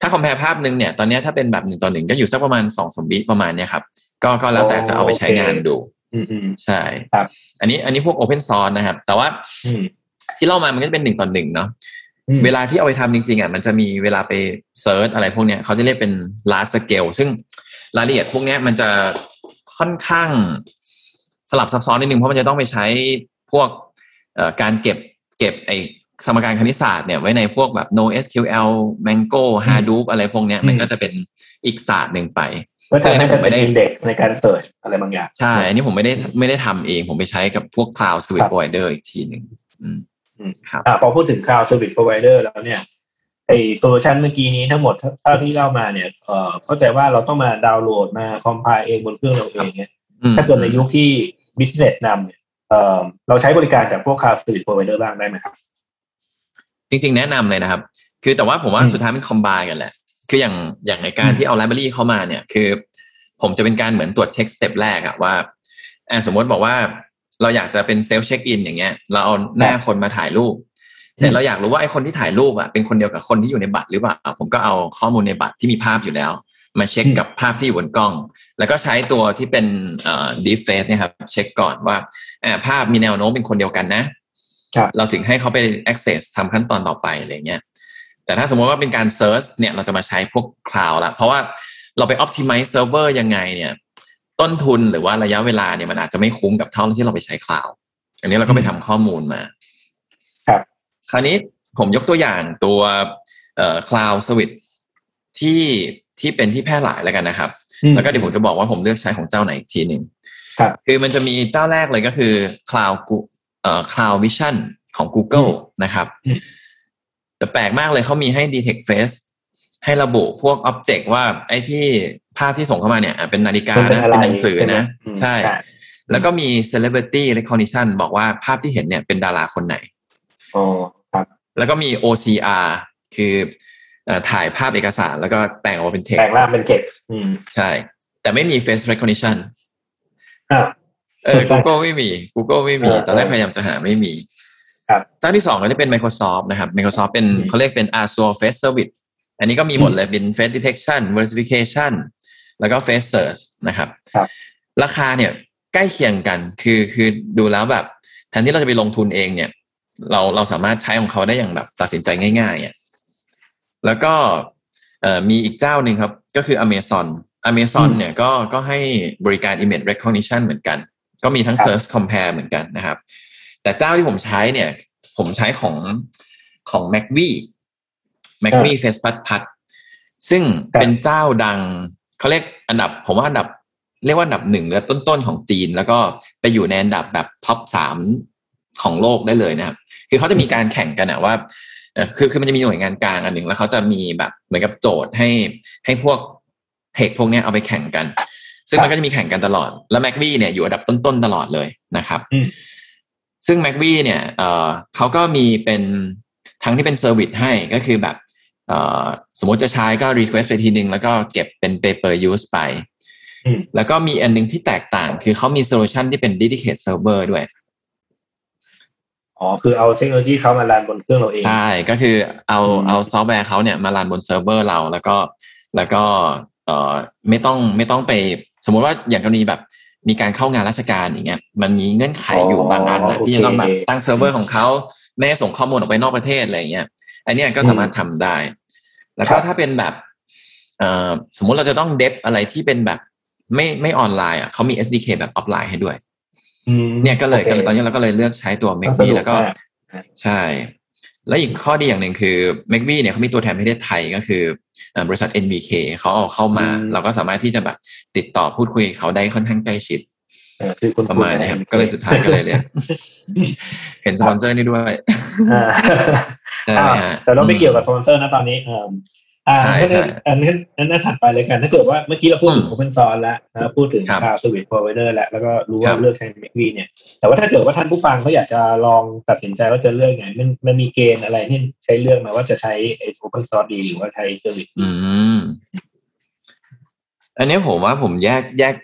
ถ้าคอม p a r e ภาพหนึ่งเนี่ย ตอนนี้ถ้าเป็นแบบหนึ่งต่อหนึ่งก็อยู่สักประมาณสองสมวิประมาณเนี้ยครับ ก็ก็แล้วแต่จะเอาไปใช้งานดูอืมอืมใช่ครับ อันนี้อันนี้พวก Open Source นะครับ แต่ว่าอืม ที่เล่ามามันก็จะเป็นหนึ่งต่อหนึ่งเนาะอืมเวลาที่เอาไปทำจริงๆอะมันจะมีเวลาไป search อะไรพวกเนี้ยเขาจะเรียกเป็น large scale ซึ่งรายละเอียดพวกเนี้ยมันจะค่อนข้างสลับซับซ้อนนิดนึงเพราะมันจะต้องไปใช้พวกเอ่อการเก็บเก็บไอสมการคณิตศาสตร์เนี่ยไว้ในพวกแบบ NoSQL Mongo Hadoop อะไรพวกเนี้ยมันก็จะเป็นอีกศาสตร์หนึ่งไปก็จะให้ซึ่งอันนี้ผมไม่เป็นได้อินเด็กซ์ในการเสิร์ชอะไรบางอย่าง ใช่ อันนี้ผมไม่ได้ไม่ได้ทำเอง ผมไปใช้กับพวก Cloud ค Service รับ Provider อีกทีหนึ่งอืมอืม ครับอ่าพอพูดถึง cloud service provider แล้วเนี่ยไอ solution เมื่อกี้นี้ทั้งหมดเท่าที่เล่ามาเนี่ยเอ่อเข้าใจว่าเราต้องมาดาวน์โหลดมา compile เองบนเครื่องเราเองเนี่ยอืมถ้าเกิดในยุคที่ business นำเนี่ยเอ่อเราใช้บริการจากพวก cloud service provider บ้างได้ไหมครับ จริง ๆ แนะนำเลยนะครับ คือแต่ว่าผมว่าอืมสุดท้ายมันคอมบ n e กันแหละ คืออย่างอย่างในการที่เอา library เข้ามาเนี่ย คือ ผมจะเป็นการเหมือนตรวจเช็ค step แรกอะว่าอ่าสมมติบอกว่า เราอยากจะเป็น self check-in อย่างเงี้ย เราเอาหน้าคนมาถ่ายรูป เสร็จเราอยากรู้ว่าไอ้คนที่ถ่ายรูปอะเป็นคนเดียวกับคนที่อยู่ในบัตรหรือเปล่าผมก็เอาข้อมูลในบัตรที่มีภาพอยู่แล้ว มาเช็คกับภาพที่อยู่บนกล้อง แล้วก็ใช้ตัวที่เป็นเอ่อ deep face เนี่ยครับเช็คก่อนว่าอ่าภาพมีแนวโน้มเป็นคนเดียวกันนะครับเราถึงให้เขาไป access ทำขั้นตอนต่อไปอะไรเงี้ยแต่ถ้าสมมติว่าเป็นการ search เนี่ยเราจะมาใช้พวก cloud ละเพราะว่าเราไป optimize server ยังไงเนี่ย ต้นทุนหรือว่าระยะเวลาเนี่ยมันอาจจะไม่คุ้มกับเท่าที่เราไปใช้ cloud อันนี้เราก็ไปทำข้อมูลมา ครับ คราวนี้ผมยกตัวอย่างตัวเอ่อ cloud service ที่ที่เป็นที่แพร่หลายแล้วกันนะครับอืมแล้วก็เดี๋ยวผมจะบอกว่าผมเลือกใช้ของเจ้าไหนอีกทีหนึ่งครับคือมันจะมีเจ้าแรกเลยก็คือ Cloud Gu- เอ่อ Cloud Vision ของ Google นะครับอืมแต่แปลกมากเลยเขามีให้ detect face ให้ระบุพวก object ว่าไอ้ที่ภาพที่ส่งเข้ามาเนี่ยอะเป็นนาฬิกามันเป็นนะอะไรเป็นหนังสือนะใช่ไหมอืมใช่ใช่ แล้วก็มี celebrity recognition บอกว่าภาพที่เห็นเนี่ยเป็นดาราคนไหนอ๋อครับ แล้วก็มี OCR คือเอ่อถ่ายภาพเอกสารแล้วก็แต่งออกมาเป็นแปล text งร่างเป็นเท็กซ์อืมใช่ แต่ไม่มี face recognition อ่าเออ Google ไม่มี Google ไม่มีเออตอนแรกพยายามจะหาไม่มี ครับเจ้าที่สองก็จะเป็น Microsoft นะครับ Microsoft เป็นอืมเขาเรียกเป็น Azure Face Service อันนี้ก็มีหมดเลยเป็น Face Detection Verification แล้วก็ Face Search นะครับครับ ราคาเนี่ยใกล้เคียงกันคือคือดูแล้วแบบแทนที่เราจะไปลงทุนเองเนี่ย เราเราสามารถใช้ของเขาได้อย่างแบบตัดสินใจง่ายๆอะแล้วก็เอ่อมีอีกเจ้าหนึ่งครับ ก็คือ Amazon Amazon อืมเนี่ยก็ก็ให้บริการ Image Recognition เหมือนกัน ก็มีทั้งครับ Search Compare เหมือนกันนะครับ แต่เจ้าที่ผมใช้เนี่ย ผมใช้ของของ m a c v m a c v Face พัดพัดซึ่งครับเป็นเจ้าดังเขาเรียกอันดับ ผมว่าอันดับ เรียกว่าอันดับหนึ่งและต้นๆของจีน แล้วก็ไปอยู่ในอันดับแบบท็อปสามของโลกได้เลยนะครับ คือเขาจะมีการแข่งกันอะว่าเอ่อคือคือมันจะมีหน่วยงานกลางอันหนึ่งแล้วเขาจะมีแบบเหมือนกับโจทย์ให้ให้พวก tech พวกเนี้ยเอาไปแข่งกัน ซึ่งมันก็จะมีแข่งกันตลอด แล้ว m a c v เนี่ยอยู่อันดับต้นๆตลอดเลยนะครับอืมซึ่ง m a c v เนี่ยเอ่อเขาก็มีเป็นทั้งที่เป็น service ให้ก็คือแบบเอ่อ สมมติจะใช้ก็ request ไปทีนึง แล้วก็เก็บเป็น pay per use ไปอืมแล้วก็มีอันหนึ่งที่แตกต่าง คือเขามี solution ที่เป็น dedicated server ด้วยอ๋อคือเอาเทคโนโลยีเขามา run บนเครื่องเราเองใช่ก็คือเอาอืมเอาซอฟต์แวร์เขาเนี่ยมา run บนเซิร์ฟเวอร์เราแล้วก็แล้วก็เอ่อไม่ต้องไม่ต้องไป สมมุติว่าอย่างกรณีแบบมีการเข้างานราชการอย่างเงี้ยมันมีเงื่อนไขอยู่บางอันนะที่จะต้องแบบตั้งเซิร์ฟเวอร์ของเขาไม่ให้ส่งข้อมูลออกไปนอกประเทศอะไรอย่างเงี้ยอันเนี้ยก็สามารถทำได้ แล้วก็ถ้าเป็นแบบเอ่อสมมุติเราจะต้อง dev อะไรที่เป็นแบบไม่ไม่ออนไลน์อะเขามี SDK แบบออฟไลน์ให้ด้วยอืมเนี่ยก็เลยโอคก็เลยตอนนี้เราก็เลยเลือกใช้ตัว m a c ก็สะ b ดวกแล้วก็มากใช่ และอีกข้อดีอย่างหนึ่งคือ m a c b เนี่ยเขามีตัวแทนประเทศไทยก็คือเอ่อบริษัท NVK เขาเอาเข้ามาอืมเราก็สามารถที่จะแบบติดต่อพูดคุยกับเขาได้ค่อนข้างใกล้ชิดเออคือคุณประมาณนี้ครับก็เลยสุดท้ายก็เลยเรียกเห็นสปอนเซอร์นี่ด้วย อ่าใช่อ้าวฮะแต่เราไม่เกี่ยวกับสปอนเซอร์นะตอนนี้เอออ่าใช่ถ้าใช่อันนั้นอันนั้นถัดไปเลยกัน ถ้าเกิดว่าเมื่อกี้เราพูดถึงอืม Open Source แล้วนะพูดถึงครับ Cloud Service Provider แล้วแล้วก็รู้ครัว่าบเลือกใช้ m a c v เนี่ย แต่ว่าถ้าเกิดว่าท่านผู้ฟังเขาอยากจะลองตัดสินใจว่าจะเลือกไงมันมันมีเกณฑ์อะไรที่ใช้เลือกไหมาว่าจะใช้ไอ้ Open Source ดีหรือว่าใช้ Service อืมอันนี้ผมว่าผมแยกแยก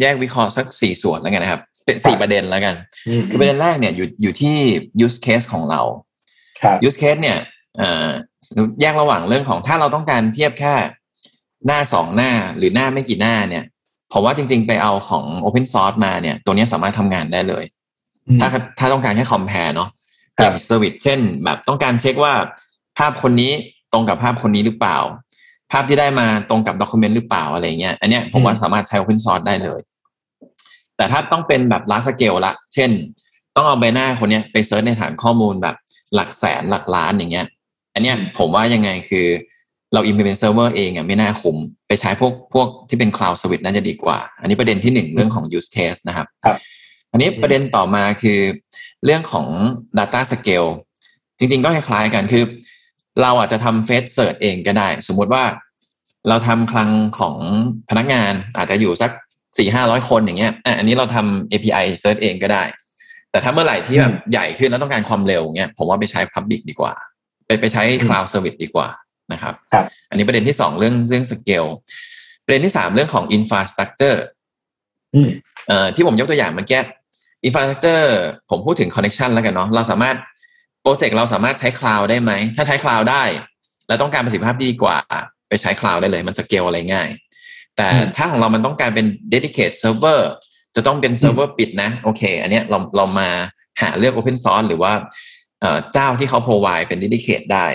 แยกวิเคราะห์สักสี่ส่วนแล้วกันนะครับ เป็นสี่ประเด็นแล้วกันอืมคือประเด็นแรกเนี่ยอยู่อยู่ที่ use case ของเรา ครับ use case เนี่ยเอ่อแยกระหว่างเรื่องของถ้าเราต้องการเทียบแค่หน้าสองหน้าหรือหน้าไม่กี่หน้าเนี่ยผมว่าจริง ๆ ไปเอาของ open source มาเนี่ย ตัวเนี้ยสามารถทำงานได้เลยอืมถ้าถ้าต้องการแค่ compare เนาะครับอย่าง service เช่น แบบต้องการเช็คว่า ภาพคนนี้ตรงกับภาพคนนี้หรือเปล่า ภาพที่ได้มาตรงกับ document หรือเปล่าอะไรเงี้ยอันเนี้ยผมว่าสามารถใช้ open source ได้เลย แต่ถ้าต้องเป็นแบบ large scale ละ เช่น ต้องเอาใบหน้าคนเนี้ยไปเซิร์ชในฐานข้อมูลแบบ หลักแสนหลักล้านอย่างเงี้ย อันเนี้ยผมว่ายังไงคือเรา implement server เองอะไม่น่าคุ้มไปใช้พวกพวกที่เป็น cloud service น่าจะดีกว่า อันนี้ประเด็นที่หนึ่งเรื่องของ use case นะครับครับ อันนี้ประเด็นต่อมาคือเรื่องของ data scale จริง ๆ ก็คล้ายๆกันคือ เราอาจจะทำ face search เองก็ได้ สมมุติว่าเราทำคลังของพนักงานอาจจะอยู่สักสี่ห้าร้อยคนอย่างเงี้ยอะอันนี้เราทำ API search เองก็ได้ แต่ถ้าเมื่อไหร่ที่แบบใหญ่ขึ้นแล้วต้องการความเร็วเงี้ยผมว่าไปใช้ Public ดีกว่า ไปไปใช้ Cloud Service ดีกว่านะครับครับอันนี้ประเด็นที่สองเรื่องเรื่อง scale ประเด็นที่สามเรื่องของ infrastructure อืมเอ่อที่ผมยกตัวอย่างเมื่อกี้ infrastructure ผมพูดถึง connection แล้วกันเนาะเราสามารถโปรเจกต์เราสามารถใช้ cloud ได้ไหม ถ้าใช้ cloud ได้ แล้วต้องการประสิทธิภาพดีกว่า ไปใช้ cloud ได้เลย มันสเกลอะไรง่าย แต่อืมถ้าของเรามันต้องการเป็น dedicated server จะต้องเป็น server ปิดนะโอเค อันเนี้ยเราเรามาหาเลือก open source หรือว่าเอ่อเจ้าที่เขา provide เป็น dedicated ได้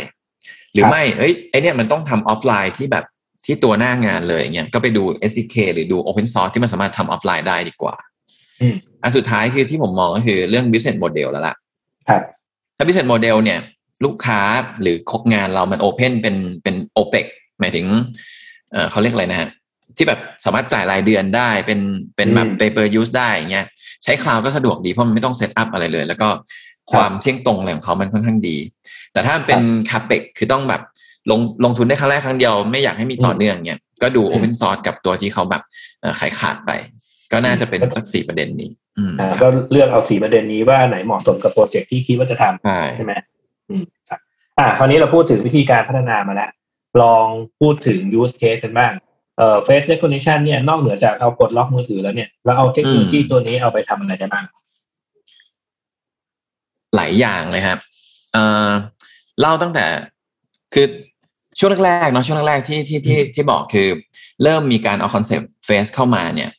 หรือไม่เอ้ยไอเนี้ยมันต้องทำออฟไลน์ที่แบบที่ตัวหน้างานเลยอย่างเงี้ยก็ไปดู SDK หรือดู Open Source ที่มันสามารถทำออฟไลน์ได้ดีกว่าอืมอันสุดท้ายคือที่ผมมองก็คือเรื่อง business model แล้วล่ะครับถ้า business model เนี่ย ลูกค้าหรือคกงานเรามัน open เป็นเป็น OPEC หมายถึงเอ่อเขาเรียกอะไรนะฮะ ที่แบบสามารถจ่ายรายเดือนได้เป็นเป็นแบบอืม pay per use ได้อย่างเงี้ยใช้คลาวก็สะดวกดีเพราะมันไม่ต้องเซตอัพอะไรเลย แล้วก็ความเที่ยงตรงอะไรของเขามันค่อนข้างดี แต่ถ้าเป็นคาเปกคือต้องแบบลงลงทุนได้ครั้งแรกครั้งเดียว ไม่อยากให้มีต่อเนื่องเนี่ยก็ดู Open Source กับตัวที่เขาแบบเอ่อขายขาดไป ก็น่าจะเป็นสักสี่ประเด็นนี้อืมอ่าครับก็เลือกเอาสีประเด็นนี้ว่าไหนเหมาะสมกับโปรเจกต์ที่คิดว่าจะทำใช่ใช่ไหมอืมครับอ่าคราวนี้เราพูดถึงวิธีการพัฒนามาแล้ว ลองพูดถึง use case กันบ้าง เอ่อ face recognition เนี่ยนอกเหนือจากเอาปลดล็อกมือถือแล้วเนี่ยเราเอาเทคโนโลยีตัวนี้เอาไปทำอะไรได้บ้างหลายอย่างเลยครับเอ่อเล่าตั้งแต่คือช่วงแรกๆเนาะช่วงแรกๆที่ที่ที่ที่บอกคือ เริ่มมีการเอาคอนเซปต์เฟสเข้ามาเนี่ย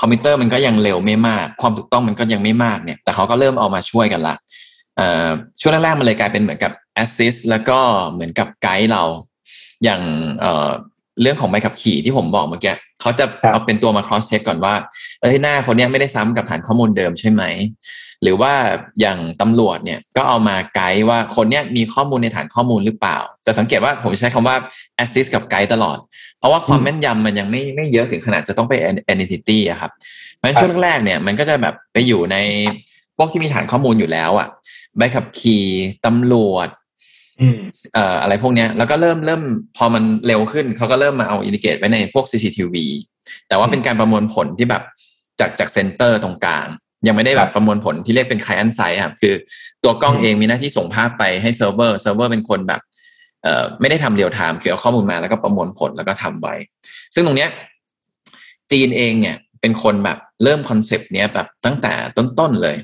คอมพิวเตอร์มันก็ยังเร็วไม่มาก ความถูกต้องมันก็ยังไม่มากเนี่ย แต่เขาก็เริ่มเอามาช่วยกันละเอ่อช่วงแรกๆมันเลยกลายเป็นเหมือนกับ assist แล้วก็เหมือนกับไกด์เราอย่าง เอ่อเรื่องของใบขับขี่ที่ผมบอกเมื่อกี้เขาจะครับเอาเป็นตัวมา cross check ก่อนว่าเอ้ยหน้าคนเนี้ยไม่ได้ซ้ำกับฐานข้อมูลเดิมใช่ไหม หรือว่าอย่างตำรวจเนี่ยก็เอามาไกด์ว่าคนเนี้ยมีข้อมูลในฐานข้อมูลหรือเปล่า แต่สังเกตว่าผมใช้คำว่า assist กับไกด์ตลอด เพราะว่าความอืมแม่นยำมันยังไม่ไม่เยอะถึงขนาดจะต้องไป identity อะครับเพราะฉะนั้นครับช่วงแรกๆเนี่ยมันก็จะแบบไปอยู่ในพวกที่มีฐานข้อมูลอยู่แล้วอะใบขับขี่ตำรวจ อืมเอ่ออะไรพวกเนี้ยแล้วก็เริ่มเริ่มพอมันเร็วขึ้นเขาก็เริ่มมาเอา integrate ไว้ในพวก CCTV แต่ว่าเป็นการประมวลผลที่แบบจากจาก center ตรงกลาง ยังไม่ได้แบบประมวลผลที่เรียกเป็นไคล e n t side ครับคือตัวกล้องอืมเองมีหน้าที่ส่งภาพไปให้เซิร์ฟเวอร์เซิร์ฟเวอร์เป็นคนแบบเอ่อไม่ได้ทำ real time คือเอาข้อมูลมาแล้วก็ประมวลผลแล้วก็ทำไว้ ซึ่งตรงเนี้ยจีนเองเนี่ยเป็นคนแบบเริ่มคอนเซปต์เนี้ยแบบตั้งแต่ต้นๆเลย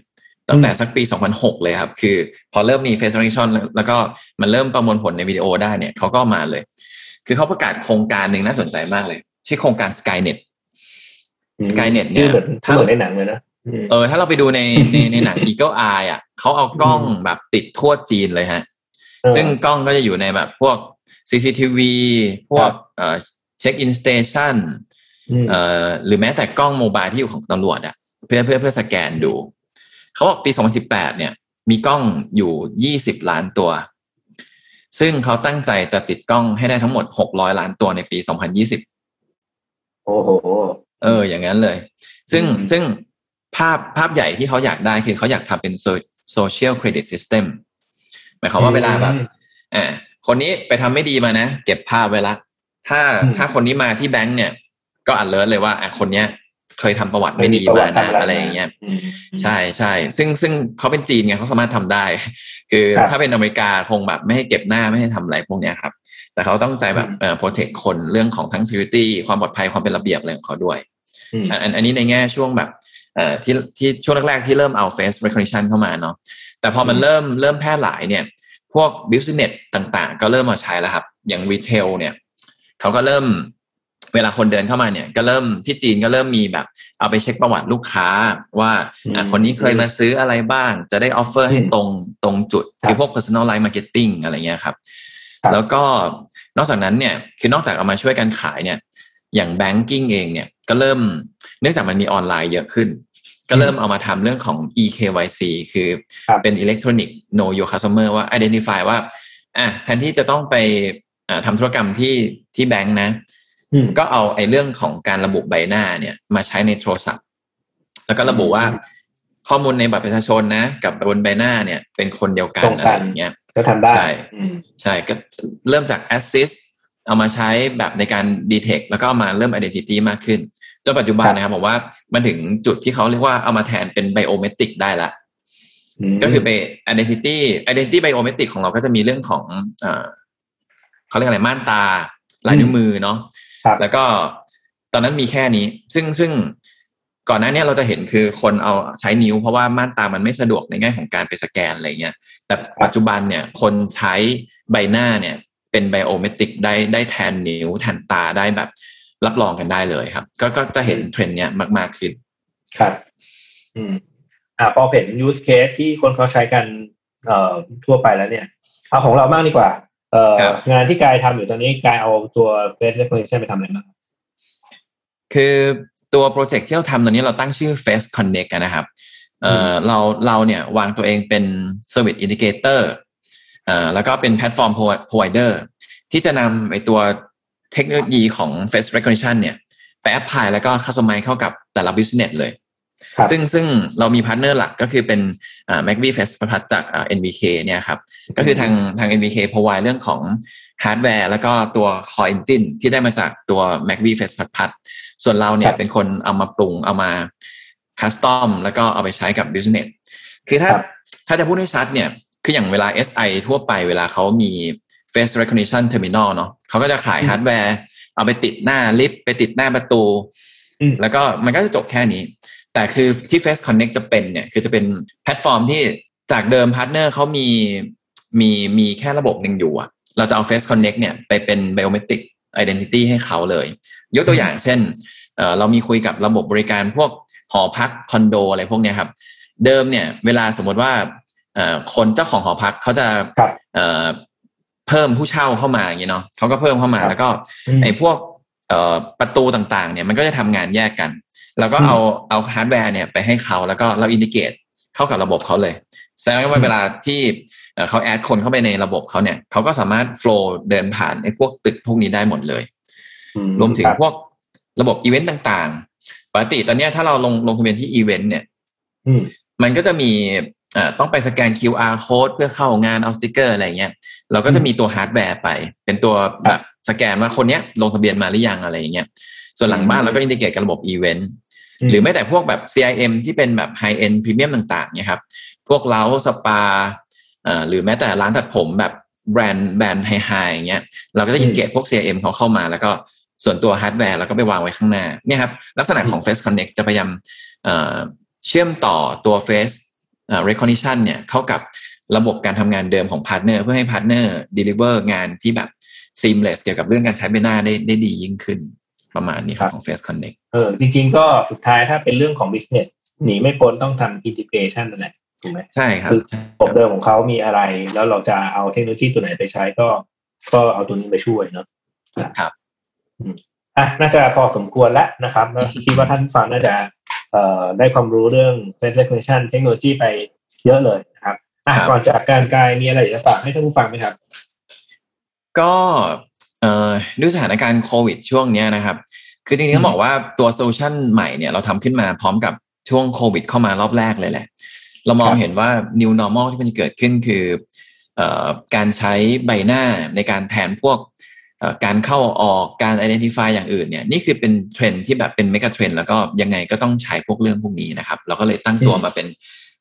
ตั้งแต่สักปี 2006 เลยครับ คือพอเริ่มมี face recognition แล้วแล้วก็มันเริ่มประมวลผลในวิดีโอได้เนี่ยเขาก็มาเลย คือเขาประกาศโครงการหนึ่งน่าสนใจมากเลย ชื่อโครงการ Skynet Skynet เนี่ยชื่อเหมือนถ้าเหมือนในหนังเลยนะมเออ ถ้าเราไปดูในในในหนัง Eagle Eye อะเขาเอากล้องแบบติดทั่วจีนเลยฮะ ซึ่งกล้องก็จะอยู่ในแบบพวก CCTV พวกเอ่อ check-in station อืมเอ่อหรือแม้แต่กล้อง mobile ที่อยู่ของตำรวจอะเพื่อเพื่อเพื่อสแกนดู เขาบอกปี 2018 เนี่ย มีกล้องอยู่ 20 ล้านตัว ซึ่งเขาตั้งใจจะติดกล้องให้ได้ทั้งหมด 600 ล้านตัวในปี 2020 โอ้โห เออ อย่างนั้นเลย ซึ่งอืมซึ่งภาพภาพใหญ่ที่เขาอยากได้คือเขาอยากทำเป็นsocial credit system หมายความว่าเวลาแบบอ่าคนนี้ไปทำไม่ดีมานะ เก็บภาพไว้ละถ้าอืมถ้าคนนี้มาที่แบงก์เนี่ย ก็อันเลิศเลยว่าอะคนเนี้ย เคยทำประวัติไม่ดีประวัมาตินะทำอะไรอย่างเงี้ยอืมใช่ใช่ซึ่งซึ่งเขาเป็นจีนไงเขาสามารถทำได้ คือครับถ้าเป็นอเมริกาคงแบบไม่ให้เก็บหน้าไม่ให้ทำอะไรพวกเนี้ยครับ แต่เขาตั้งใจแบบอืมเอ่อ protect คนเรื่องของทั้ง security ความปลอดภัยความเป็นระเบียบอะไรของเขาด้วยอืมอันอันอันนี้ในแง่ช่วงแบบเอ่อที่ที่ช่วงแรกๆที่เริ่มเอา face recognition เข้ามาเนาะแต่พอมันอืมเริ่มเริ่มแพร่หลายเนี่ย พวก business ต่างๆ ก็เริ่มมาใช้แล้วครับ อย่าง retail เนี่ยเขาก็เริ่ม เวลาคนเดินเข้ามาเนี่ยก็เริ่มที่จีนก็เริ่มมีแบบ เอาไปเช็คประวัติลูกค้าว่าอะอืมคนนี้เคยมาซื้ออะไรบ้าง จะได้ offer ให้อืมตรงตรงจุดครับคือพวก personalized marketing อะไรเงี้ยครับครับ แล้วก็นอกจากนั้นเนี่ยคือนอกจากเอามาช่วยกันขายเนี่ยอย่าง banking เองเนี่ยก็เริ่มเนื่องจากมันมีออนไลน์เยอะขึ้น ก็เริ่มเอามาทำเรื่องของ eKYC คือครับเป็น electronic know your customer ว่า identify ว่าอะแทนที่จะต้องไปอ่าทำธุรกรรมที่ที่แบงค์นะอืม ก็เอาไอ้เรื่องของการระบุใบหน้าเนี่ย มาใช้ในโทรศัพท์ แล้วก็ระบุว่าอืมข้อมูลในบัตรประชาชนนะ กับบนใบหน้าเนี่ย เป็นคนเดียวกันตรงอะกัไรนอย่างเงี้ยก็ทำได้ ใช่อืมใช่ก็เริ่มจาก assist เอามาใช้แบบในการ detect แล้วก็เอามาเริ่ม identity มากขึ้นจนปัจจุบันครับนะครับผมว่ามันถึงจุดที่เขาเรียกว่าเอามาแทนเป็น biometric ได้ละมก็คือไป identity identity biometric ของเราก็จะมีเรื่องของเอ่อเขาเรียกอะไรม่านตาลายนิ้วมือเนาะครับ แล้วก็ตอนนั้นมีแค่นี้ ซึ่งซึ่งก่อนหน้าเนี้เราจะเห็นคือคนเอาใช้นิ้ว เพราะว่าม่านตามันไม่สะดวกในแง่ของการไปสแกนอะไรเงี้ย แต่ปัจจุบันเนี่ยคนใช้ใบหน้าเนี่ยเป็น biometric ได้ได้แทนนิ้วแทนตาได้แบบรับรองกันได้เลยครับ ก็ก็จะเห็นเทรนด์เนี้ยมากๆขึ้น ครับ อืม อ่าพอเห็น use case ที่คนเขาใช้กันเอ่อทั่วไปแล้วเนี่ย เอาของเราบ้างดีกว่าเอ่อครับ งานที่กายทำอยู่ตอนนี้กายเอาตัว face recognition ไปทำอะไรบ้างคือตัวโปรเจกต์ที่เราทำตอนนี้เราตั้งชื่อ Face Connect กันนะครับเอ่อเราเราเนี่ยวางตัวเองเป็น Service Integrator เอ่อแล้วก็เป็นแพลตฟอร์ม provider ที่จะนำไอตัวเทคโนโลยีของ Face Recognition เนี่ยไป apply แล้วก็ customize เข้ากับแต่ละ business เลยครับ ซึ่งซึ่งเรามีพาร์ทเนอร์หลักก็คือเป็นอ่า MacV Fest ประพัดจากอ่า NVK เนี่ยครับ ก็คือทางทาง NVK provide เรื่องของฮาร์ดแวร์แล้วก็ตัว Core Engine ที่ได้มาจากตัว MacV Fest พัดพัดส่วนเราเนี่ยครับเป็นคนเอามาปรุงเอามา custom แล้วก็เอาไปใช้กับ Business คือถ้าครับถ้าจะพูดให้ชัดเนี่ย คืออย่างเวลา SI ทั่วไปเวลาเขามี Face Recognition Terminal เนาะเขาก็จะขายอืมฮาร์ดแวร์เอาไปติดหน้าลิฟต์ไปติดหน้าประตูอืมแล้วก็มันก็จะจบแค่นี้ แต่คือที่ Face Connect จะเป็นเนี่ยคือจะเป็นแพลตฟอร์มที่จากเดิมพาร์ทเนอร์เขามีมีมีแค่ระบบหนึ่งอยู่อะเราจะเอา Face Connect เนี่ยไปเป็น Biometric Identity ให้เขาเลย ยกตัวอย่างเช่นเอ่อเรามีคุยกับระบบบริการพวกหอพักคอนโดอะไรพวกเนี้ยครับ เดิมเนี่ย เวลาสมมติว่าเอ่อคนเจ้าของหอพักเขาจะครับเอ่อเพิ่มผู้เช่าเข้ามาอย่างนี้เนาะเขาก็เพิ่มเข้ามาครับแล้วก็อืมไอ้พวกเอ่อประตูต่างๆ เนี่ยมันก็จะทำงานแยกกัน แล้วก็อืมเอาเอาฮาร์ดแวร์เนี่ยไปให้เขาแล้วก็เรา integrate เข้ากับระบบเขาเลยแสดงว่าอืมเวลาที่เอ่อเขา add คนเข้าไปในระบบเขาเนี่ยเขาก็สามารถ flow เดินผ่านไอ้พวกตึกพวกนี้ได้หมดเลยอืมรวมถึงครับพวกระบบอีเวนต์ต่างๆ ปกติตอนเนี้ยถ้าเราลงลงทะเบียนที่อีเวนต์เนี่ยอืมมันก็จะมีเอ่อต้องไปสแกน QR code เพื่อเข้างานเอาสติกเกอร์อะไรเงี้ยเราก็จะมีตัวฮาร์ดแวร์ไป เป็นตัวแบบสแกนว่าคนเนี้ยลงทะเบียนมาหรือยังอะไรอย่างเงี้ยส่วนหลังบ้านเราก็ integrate กับระบบอีเวนต์ หรือไม่แต่พวกแบบ CRM ที่เป็นแบบ High End Premium ต่างๆเนี่ยครับ พวกเล้าสปาเอ่อหรือแม้แต่ร้านตัดผมแบบแบรนด์แบรนด์ high ๆอย่างเงี้ยเราก็จะ integrate พวก CRM เขาเข้ามา แล้วก็ส่วนตัวฮาร์ดแวร์เราก็ไปวางไว้ข้างหน้าเนี่ยครับลักษณะของ Face Connect จะพยายามเอ่อเชื่อมต่อตัว Face เอ่อ recognition เนี่ยเข้ากับระบบการทำงานเดิมของพาร์ทเนอร์เพื่อให้พาร์ทเนอร์ deliver งานที่แบบ seamless เกี่ยวกับเรื่องการใช้ใบหน้าได้ได้ดียิ่งขึ้น ประมาณนี้ครับของ Face Connect เออจริงๆก็สุดท้ายถ้าเป็นเรื่องของ business หนีไม่พ้นต้องทำ integration นั่นแหละถูกไหมใช่ครับคือใช่ระบบเดิมของเขามีอะไร แล้วเราจะเอาเทคโนโลยีตัวไหนไปใช้ก็ ก็เอาตัวนี้ไปช่วยเนาะครับอืมอะน่าจะพอสมควรแล้วนะครับแล้วคิดว่าท่านฟังน่าจะเอ่อได้ความรู้เรื่อง face recognition เทคโนโลยีไปเยอะเลยนะครับอะครับก่อนจากการกายมีอะไรอยากจะฝากให้ท่านผู้ฟังไหมครับ ก็เอ่อ ด้วยสถานการณ์โควิดช่วงเนี้ยนะครับ คือจริงๆต้องบอกว่าตัวโซลูชันใหม่เนี่ยเราทำขึ้นมาพร้อมกับช่วงโควิดเข้ามารอบแรกเลยแหละ เรามองครับเห็นว่า new normal ที่มันจะเกิดขึ้นคือเอ่อการใช้ใบหน้าในการแทนพวกเอ่อการเข้าออกการ identify อย่างอื่นเนี่ยนี่คือเป็นเทรนด์ที่แบบเป็นเมกะเทรนด์แล้วก็ยังไงก็ต้องใช้พวกเรื่องพวกนี้นะครับ เราก็เลยตั้งตัวมาเป็น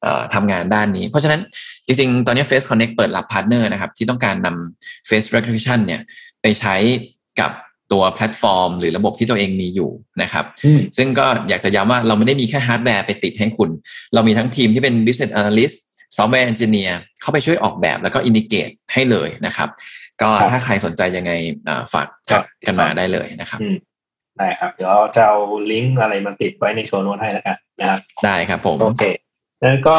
เอ่อทำงานด้านนี้ เพราะฉะนั้นจริงๆ ตอนนี้ Face Connect เปิดรับพาร์ทเนอร์นะครับ ที่ต้องการนำ Face Recognition เนี่ย ไปใช้กับตัวแพลตฟอร์ม หรือระบบที่ตัวเองมีอยู่นะครับอืมซึ่งก็อยากจะย้ำว่าเราไม่ได้มีแค่ฮาร์ดแวร์ไปติดให้คุณ เรามีทั้งทีมที่เป็น business analyst software engineer เข้าไปช่วยออกแบบแล้วก็ integrate ให้เลยนะครับ ก็ครับถ้าใครสนใจยังไงอ่าฝากครับกันมาได้เลยนะครับอืมได้ครับ เดี๋ยวจะเอาลิงก์อะไรมาติดไว้ใน show note ให้แล้วกันนะครับ ได้ครับผม โอเคนั้นก็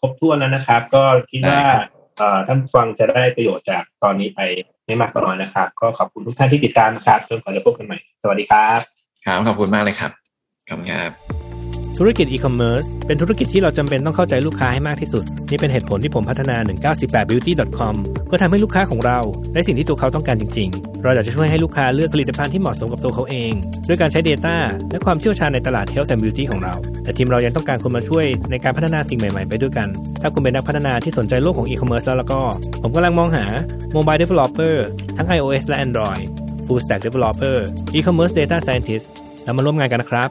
ครบถ้วนแล้วนะครับ ก็คิดว่าได้ครับเอ่อท่านผู้ฟังจะได้ประโยชน์จากตอนนี้ไป ไม่มากก็น้อยนะครับ ก็ขอบคุณทุกท่านที่ติดตามครับจนกว่าจะพบกันใหม่ สวัสดีครับ ครับ ขอบคุณมากเลยครับ ขอบคุณครับ ธุรกิจอีคอมเมิร์ซเป็นธุรกิจที่เราจำเป็นต้องเข้าใจลูกค้าให้มากที่สุด นี่เป็นเหตุผลที่ผมพัฒนา 198beauty.com เพื่อทำให้ลูกค้าของเราได้สิ่งที่ตัวเขาต้องการจริง ๆ เราอยากจะช่วยให้ลูกค้าเลือกผลิตภัณฑ์ที่เหมาะสมกับตัวเขาเอง ด้วยการใช้ Data และความเชี่ยวชาญในตลาด Health and Beauty ของเรา แต่ทีมเรายังต้องการคนมาช่วยในการพัฒนาสิ่งใหม่ๆ ไปด้วยกัน ถ้าคุณเป็นนักพัฒนาที่สนใจโลกของ e-commerce แล้วแล้วก็ ผมกำลังมองหา Mobile Developer ทั้ง iOS และ Android Full Stack Developer E-commerce Data Scientist แล้วมาร่วมงานกันนะครับ